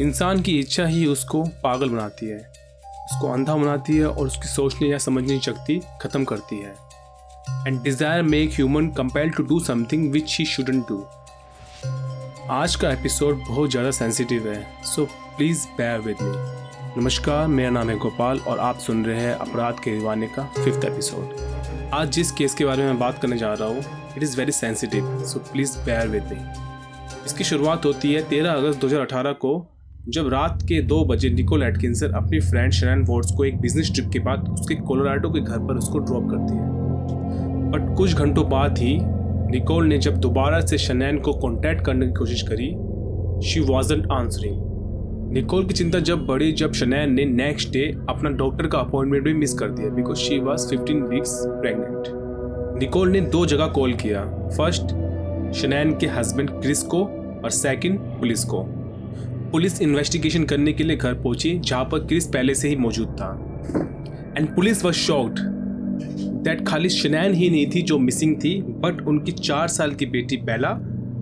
इंसान की इच्छा ही उसको पागल बनाती है। उसको अंधा बनाती है और उसकी सोचने या समझने की शक्ति खत्म करती है। And desire make human compel to do something which he shouldn't do आज का एपिसोड बहुत ज़्यादा सेंसिटिव है so please bear with me नमस्कार, मेरा नाम है गोपाल और आप सुन रहे हैं अपराध के दीवाने का फिफ्थ एपिसोड आज जिस केस के बारे में मैं बात करने जा रहा हूँ it is very sensitive so please bear with me इसकी शुरुआत होती है 13 अगस्त 2018 को जब रात के दो बजे निकोल एटकिंसन अपनी फ्रेंड शनैन वॉर्ड्स को एक बिज़नेस ट्रिप के बाद उसके कोलोराडो के घर पर उसको ड्रॉप करती है। बट कुछ घंटों बाद ही निकोल ने जब दोबारा से शनैन को कॉन्टैक्ट करने की कोशिश करी शी वॉजेंट आंसरिंग निकोल की चिंता जब बढ़ी जब शनैन ने नेक्स्ट डे अपना डॉक्टर का अपॉइंटमेंट भी मिस कर दिया because she was fifteen weeks pregnant Nicole ने दो जगह कॉल किया। फ़र्स्ट शनैन के हस्बैंड क्रिस को और सेकंड पुलिस को। पुलिस इन्वेस्टिगेशन करने के लिए घर पहुँची, जहाँ पर क्रिस पहले से ही मौजूद था। And police was shocked that खाली शनैन ही नहीं थी जो मिसिंग थी बट उनकी चार साल की बेटी बेला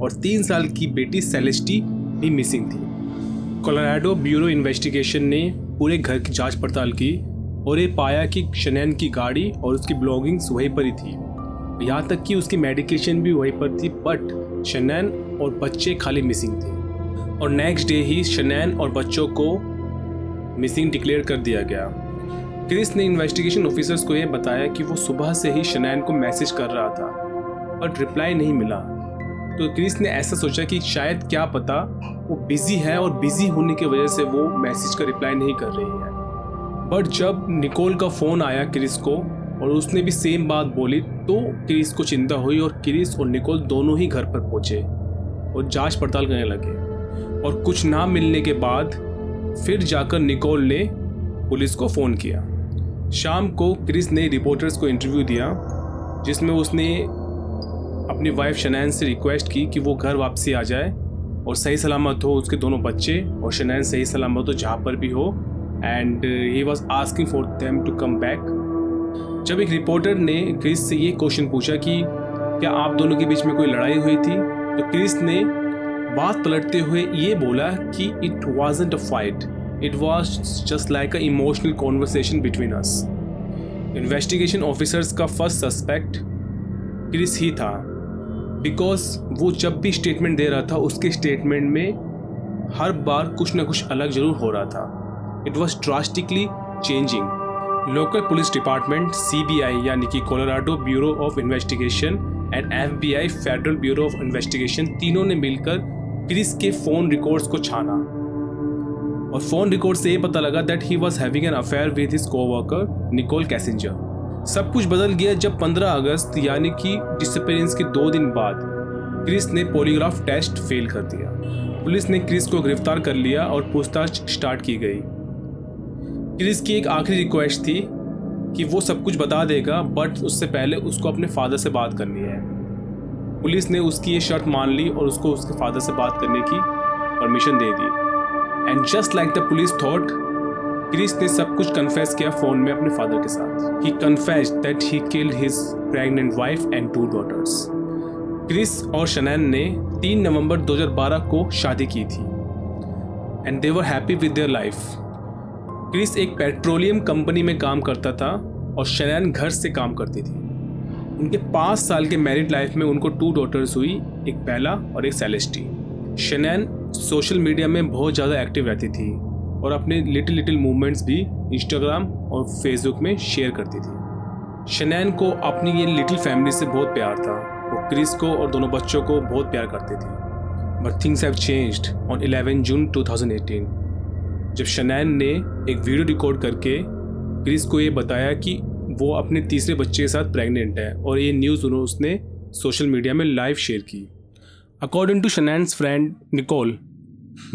और तीन साल की बेटी सेलेस्टी भी मिसिंग थी। कोलोराडो ब्यूरो इन्वेस्टिगेशन ने पूरे घर की जाँच पड़ताल की और ये पाया कि शनैन की गाड़ी और उसकी ब्लॉगिंग्स वहीं पर ही थी। यहाँ तक कि उसकी मेडिकेशन भी वहीं पर थी बट शनैन और बच्चे खाली मिसिंग थे। और नेक्स्ट डे ही शनैन और बच्चों को मिसिंग डिक्लेयर कर दिया गया। क्रिस ने इन्वेस्टिगेशन ऑफिसर्स को यह बताया कि वो सुबह से ही शनैन को मैसेज कर रहा था बट रिप्लाई नहीं मिला। तो क्रिस ने ऐसा सोचा कि शायद क्या पता वो बिज़ी है और बिज़ी होने की वजह से वो मैसेज का रिप्लाई नहीं कर रही है। बट जब निकोल का फ़ोन आया क्रिस को और उसने भी सेम बात बोली तो क्रिस को चिंता हुई और क्रिस और निकोल दोनों ही घर पर पहुँचे और जाँच पड़ताल करने लगे। और कुछ ना मिलने के बाद फिर जाकर निकोल ने पुलिस को फ़ोन किया। शाम को क्रिस ने रिपोर्टर्स को इंटरव्यू दिया, जिसमें उसने अपनी वाइफ शनैन से रिक्वेस्ट की कि वो घर वापसी आ जाए और सही सलामत हो उसके दोनों बच्चे और शनैन सही सलामत हो, जहाँ पर भी हो। And he was asking for them to come back जब एक रिपोर्टर ने क्रिस से ये क्वेश्चन पूछा कि क्या आप दोनों के बीच में कोई लड़ाई हुई थी तो क्रिस ने बात पलटते हुए ये बोला कि it wasn't a fight it was just like a emotional conversation between us investigation officers का फ़र्स्ट सस्पेक्ट क्रिस ही था. बिकॉज़ वो जब भी स्टेटमेंट दे रहा था, उसके स्टेटमेंट में हर बार कुछ ना कुछ अलग ज़रूर हो रहा था. It was drastically changing local police department C B I यानी कि Colorado Bureau of Investigation and F B I Federal Bureau of Investigation तीनों ने मिलकर क्रिस के फ़ोन रिकॉर्ड्स को छाना। और फ़ोन रिकॉर्ड से ये पता लगा that he was having an affair with his coworker Nicole Kessinger सब कुछ बदल गया जब 15 अगस्त, यानी कि डिसअपेरेंस के दो दिन बाद, क्रिस ने पॉलीग्राफ टेस्ट फेल कर दिया। पुलिस ने क्रिस को गिरफ़्तार कर लिया और पूछताछ स्टार्ट की गई। क्रिस की एक आखिरी रिक्वेस्ट थी कि वो सब कुछ बता देगा बट उससे पहले उसको अपने फादर से बात करनी है। पुलिस ने उसकी ये शर्त मान ली और उसको उसके फादर से बात करने की परमिशन दे दी। And just like the police thought Chris ने सब कुछ कन्फेस किया फ़ोन में अपने फादर के साथ। He confess that he killed his pregnant wife and two daughters Chris और शनैन ने 3 नवंबर 2012 को शादी की थी। And they were happy with their life Chris एक पेट्रोलियम कंपनी में काम करता था और शनैन घर से काम करती थी। उनके पाँच साल के मैरिड लाइफ में उनको टू डॉटर्स हुई, एक बेला और एक सेलेस्टी शनैन सोशल मीडिया में बहुत ज़्यादा एक्टिव रहती थी और अपने लिटिल लिटिल मूवमेंट्स भी इंस्टाग्राम और फेसबुक में शेयर करती थी। शनैन को अपनी ये लिटिल फैमिली से बहुत प्यार था। वो क्रिस को और दोनों बच्चों को बहुत प्यार करती थी। But things have changed on 11 June 2018 जब शनैन ने एक वीडियो रिकॉर्ड करके क्रिस को ये बताया कि वो अपने तीसरे बच्चे के साथ प्रेग्नेंट है और ये न्यूज़ उन्होंने उसने सोशल मीडिया में लाइव शेयर की। According to Shanann's friend Nicole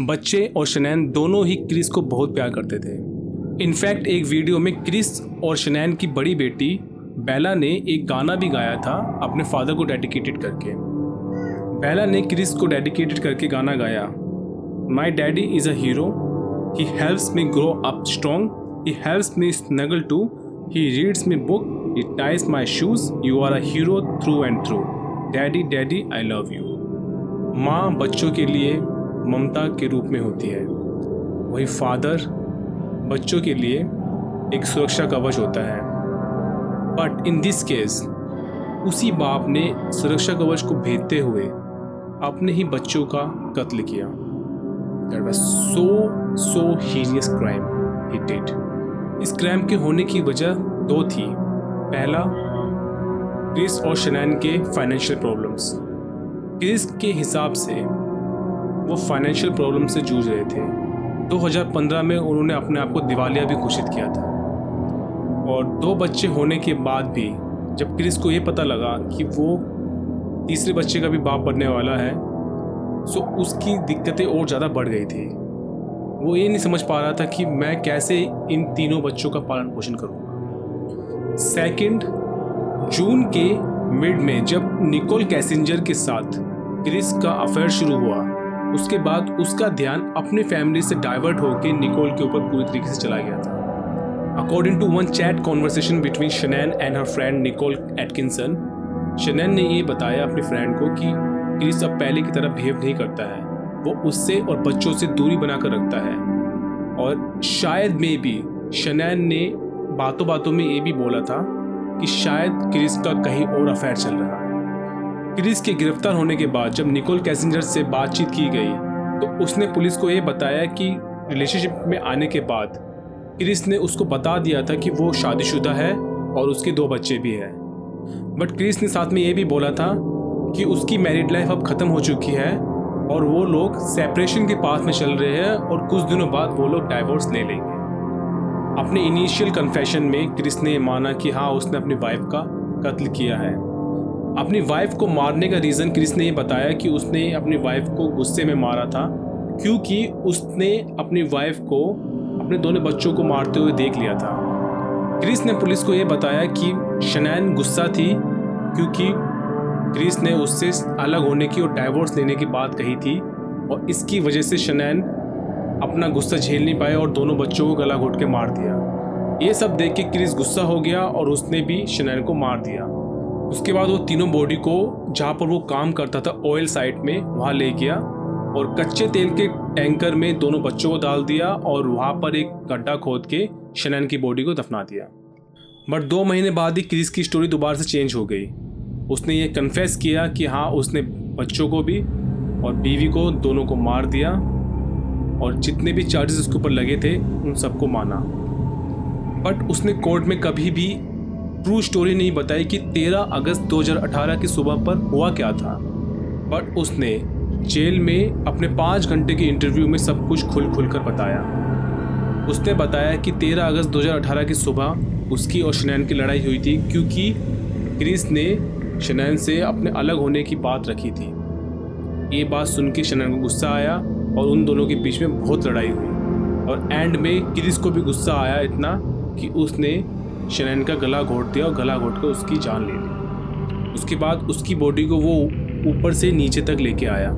बच्चे और शनैन दोनों ही क्रिस को बहुत प्यार करते थे। इनफैक्ट एक वीडियो में क्रिस और शनैन की बड़ी बेटी बेला ने एक गाना भी गाया था अपने फादर को डेडिकेटेड करके। बेला ने क्रिस को डेडिकेटेड करके गाना गाया my daddy is a hero he helps me grow up strong he helps me snuggle to He reads me book, he ties my shoes, you are a hero through and through. Daddy daddy I love you माँ बच्चों के लिए ममता के रूप में होती है। वही फादर बच्चों के लिए एक सुरक्षा कवच होता है। बट इन दिस केस उसी बाप ने सुरक्षा कवच को भेजते हुए अपने ही बच्चों का कत्ल किया। That was so so heinous crime he did इस क्रैम के होने की वजह दो थी। पहला, क्रिस और शनैन के फाइनेंशियल प्रॉब्लम्स। क्रिस के हिसाब से वो फाइनेंशियल प्रॉब्लम से जूझ रहे थे। 2015 में उन्होंने अपने आप को दिवालिया भी घोषित किया था। और दो बच्चे होने के बाद भी जब क्रिस को ये पता लगा कि वो तीसरे बच्चे का भी बाप बनने वाला है सो उसकी दिक्कतें और ज़्यादा बढ़ गई थी। वो ये नहीं समझ पा रहा था कि मैं कैसे इन तीनों बच्चों का पालन पोषण करूँगा। सेकंड जून के मिड में जब निकोल कैसेंजर के साथ क्रिस का अफेयर शुरू हुआ उसके बाद उसका ध्यान अपने फैमिली से डाइवर्ट होकर निकोल के ऊपर पूरी तरीके से चला गया था। According to one chat conversation between Shanann and her friend Nicole Atkinson, Shanann ने ये बताया अपने फ्रेंड को कि क्रिस अब पहले की तरह बिहेव नहीं करता है। वो उससे और बच्चों से दूरी बनाकर रखता है। और शायद में भी, शनैन ने बातों बातों में ये भी बोला था कि शायद क्रिस का कहीं और अफेयर चल रहा है। क्रिस के गिरफ़्तार होने के बाद जब निकोल कैसेंजर से बातचीत की गई तो उसने पुलिस को ये बताया कि रिलेशनशिप में आने के बाद क्रिस ने उसको बता दिया था कि वो शादीशुदा है और उसके दो बच्चे भी हैं। बट क्रिस ने साथ में ये भी बोला था कि उसकी मैरिड लाइफ अब ख़त्म हो चुकी है और वो लोग सेपरेशन के पास में चल रहे हैं और कुछ दिनों बाद वो लोग डाइवोर्स ले लेंगे। अपने इनिशियल कन्फेशन में क्रिस ने माना कि हाँ उसने अपनी वाइफ का कत्ल किया है। अपनी वाइफ को मारने का रीज़न क्रिस ने ये बताया कि उसने अपनी वाइफ को गुस्से में मारा था, क्योंकि उसने अपनी वाइफ को, अपने दोनों बच्चों को मारते हुए देख लिया था। क्रिस ने पुलिस को यह बताया कि शनैन गुस्सा थी, क्योंकि क्रिस ने उससे अलग होने की और डाइवोर्स लेने की बात कही थी और इसकी वजह से शनैन अपना गुस्सा झेल नहीं पाया और दोनों बच्चों को गला घोट के मार दिया। ये सब देख के क्रिस गुस्सा हो गया और उसने भी शनैन को मार दिया। उसके बाद वो तीनों बॉडी को जहाँ पर वो काम करता था ऑयल साइट में, वहाँ ले गया और कच्चे तेल के टैंकर में दोनों बच्चों को डाल दिया और वहाँ पर एक गड्ढा खोद के शनैन की बॉडी को दफना दिया। बट दो महीने बाद ही क्रिस की स्टोरी दोबारा से चेंज हो गई। उसने ये कन्फेस किया कि हाँ उसने बच्चों को भी और बीवी को, दोनों को मार दिया और जितने भी चार्जेस उसके ऊपर लगे थे, उन सबको माना। बट उसने कोर्ट में कभी भी ट्रू स्टोरी नहीं बताई कि 13 अगस्त 2018 की सुबह पर हुआ क्या था। बट उसने जेल में अपने पाँच घंटे के इंटरव्यू में सब कुछ खुल खुल कर बताया। उसने बताया कि 13 अगस्त 2018 की सुबह उसकी और शनैन की लड़ाई हुई थी, क्योंकि क्रिस ने शनैन से अपने अलग होने की बात रखी थी। ये बात सुन के शनैन को गुस्सा आया और उन दोनों के बीच में बहुत लड़ाई हुई और एंड में क्रिस को भी गुस्सा आया इतना कि उसने शनैन का गला घोट दिया और गला घोट कर उसकी जान ले ली। उसके बाद उसकी बॉडी को वो ऊपर से नीचे तक लेके आया।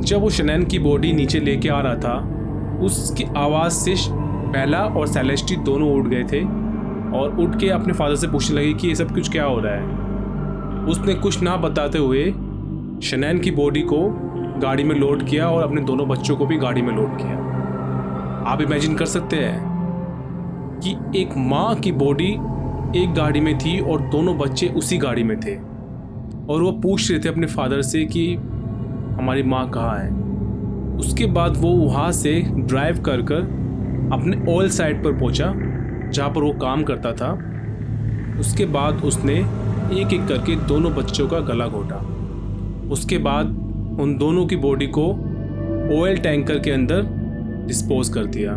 जब वो शनैन की बॉडी नीचे लेके आ रहा था, उसकी आवाज़ से पहला और सेलेस्टी दोनों उठ गए थे और उठ के अपने फादर से पूछने लगे कि ये सब कुछ क्या हो रहा है? उसने कुछ ना बताते हुए शनैन की बॉडी को गाड़ी में लोड किया और अपने दोनों बच्चों को भी गाड़ी में लोड किया। आप इमेजिन कर सकते हैं कि एक माँ की बॉडी एक गाड़ी में थी और दोनों बच्चे उसी गाड़ी में थे। और वो पूछ रहे थे अपने फादर से कि हमारी माँ कहाँ है? उसके बाद वो वहाँ से ड्राइव कर कर अपने ऑयल साइड पर पहुँचा, जहाँ पर वो काम करता था। उसके बाद उसने एक एक करके दोनों बच्चों का गला घोटा। उसके बाद उन दोनों की बॉडी को ऑयल टैंकर के अंदर डिस्पोज कर दिया।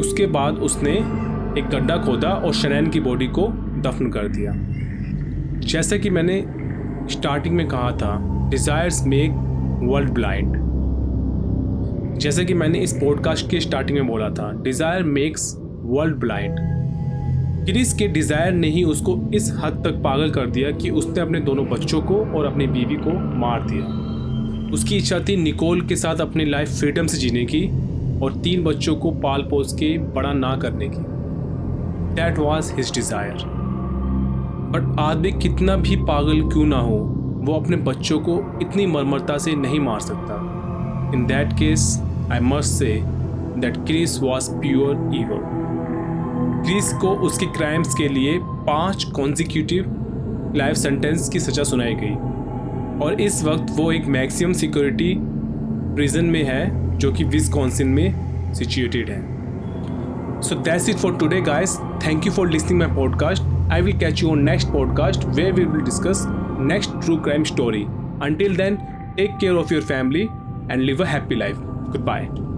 उसके बाद उसने एक गड्ढा खोदा और शनैन की बॉडी को दफन कर दिया। जैसा कि मैंने स्टार्टिंग में कहा था डिज़ायर्स मेक वर्ल्ड ब्लाइंड जैसे कि मैंने इस पॉडकास्ट के स्टार्टिंग में बोला था desire makes world blind Chris के डिज़ायर ने ही उसको इस हद तक पागल कर दिया कि उसने अपने दोनों बच्चों को और अपनी बीवी को मार दिया। उसकी इच्छा थी निकोल के साथ अपनी लाइफ फ्रीडम से जीने की और तीन बच्चों को पाल पोस के बड़ा ना करने की। That was his desire but आदमी कितना भी पागल क्यों ना हो, वो अपने बच्चों को इतनी मरमरता से नहीं मार सकता। In that case I must say that Chris was pure evil Chris को उसके क्राइम्स के लिए पाँच कॉन्जिक्यूटिव लाइफ सेंटेंस की सज़ा सुनाई गई। और इस वक्त वो एक मैक्सिमम सिक्योरिटी प्रिजन में है, जो कि विस्कॉन्सिन में सिचुएटेड है। So that's it for today guys thank you for listening my podcast I will catch you on next podcast way we will discuss next true crime story until then take care of your family and live a happy life good Goodbye.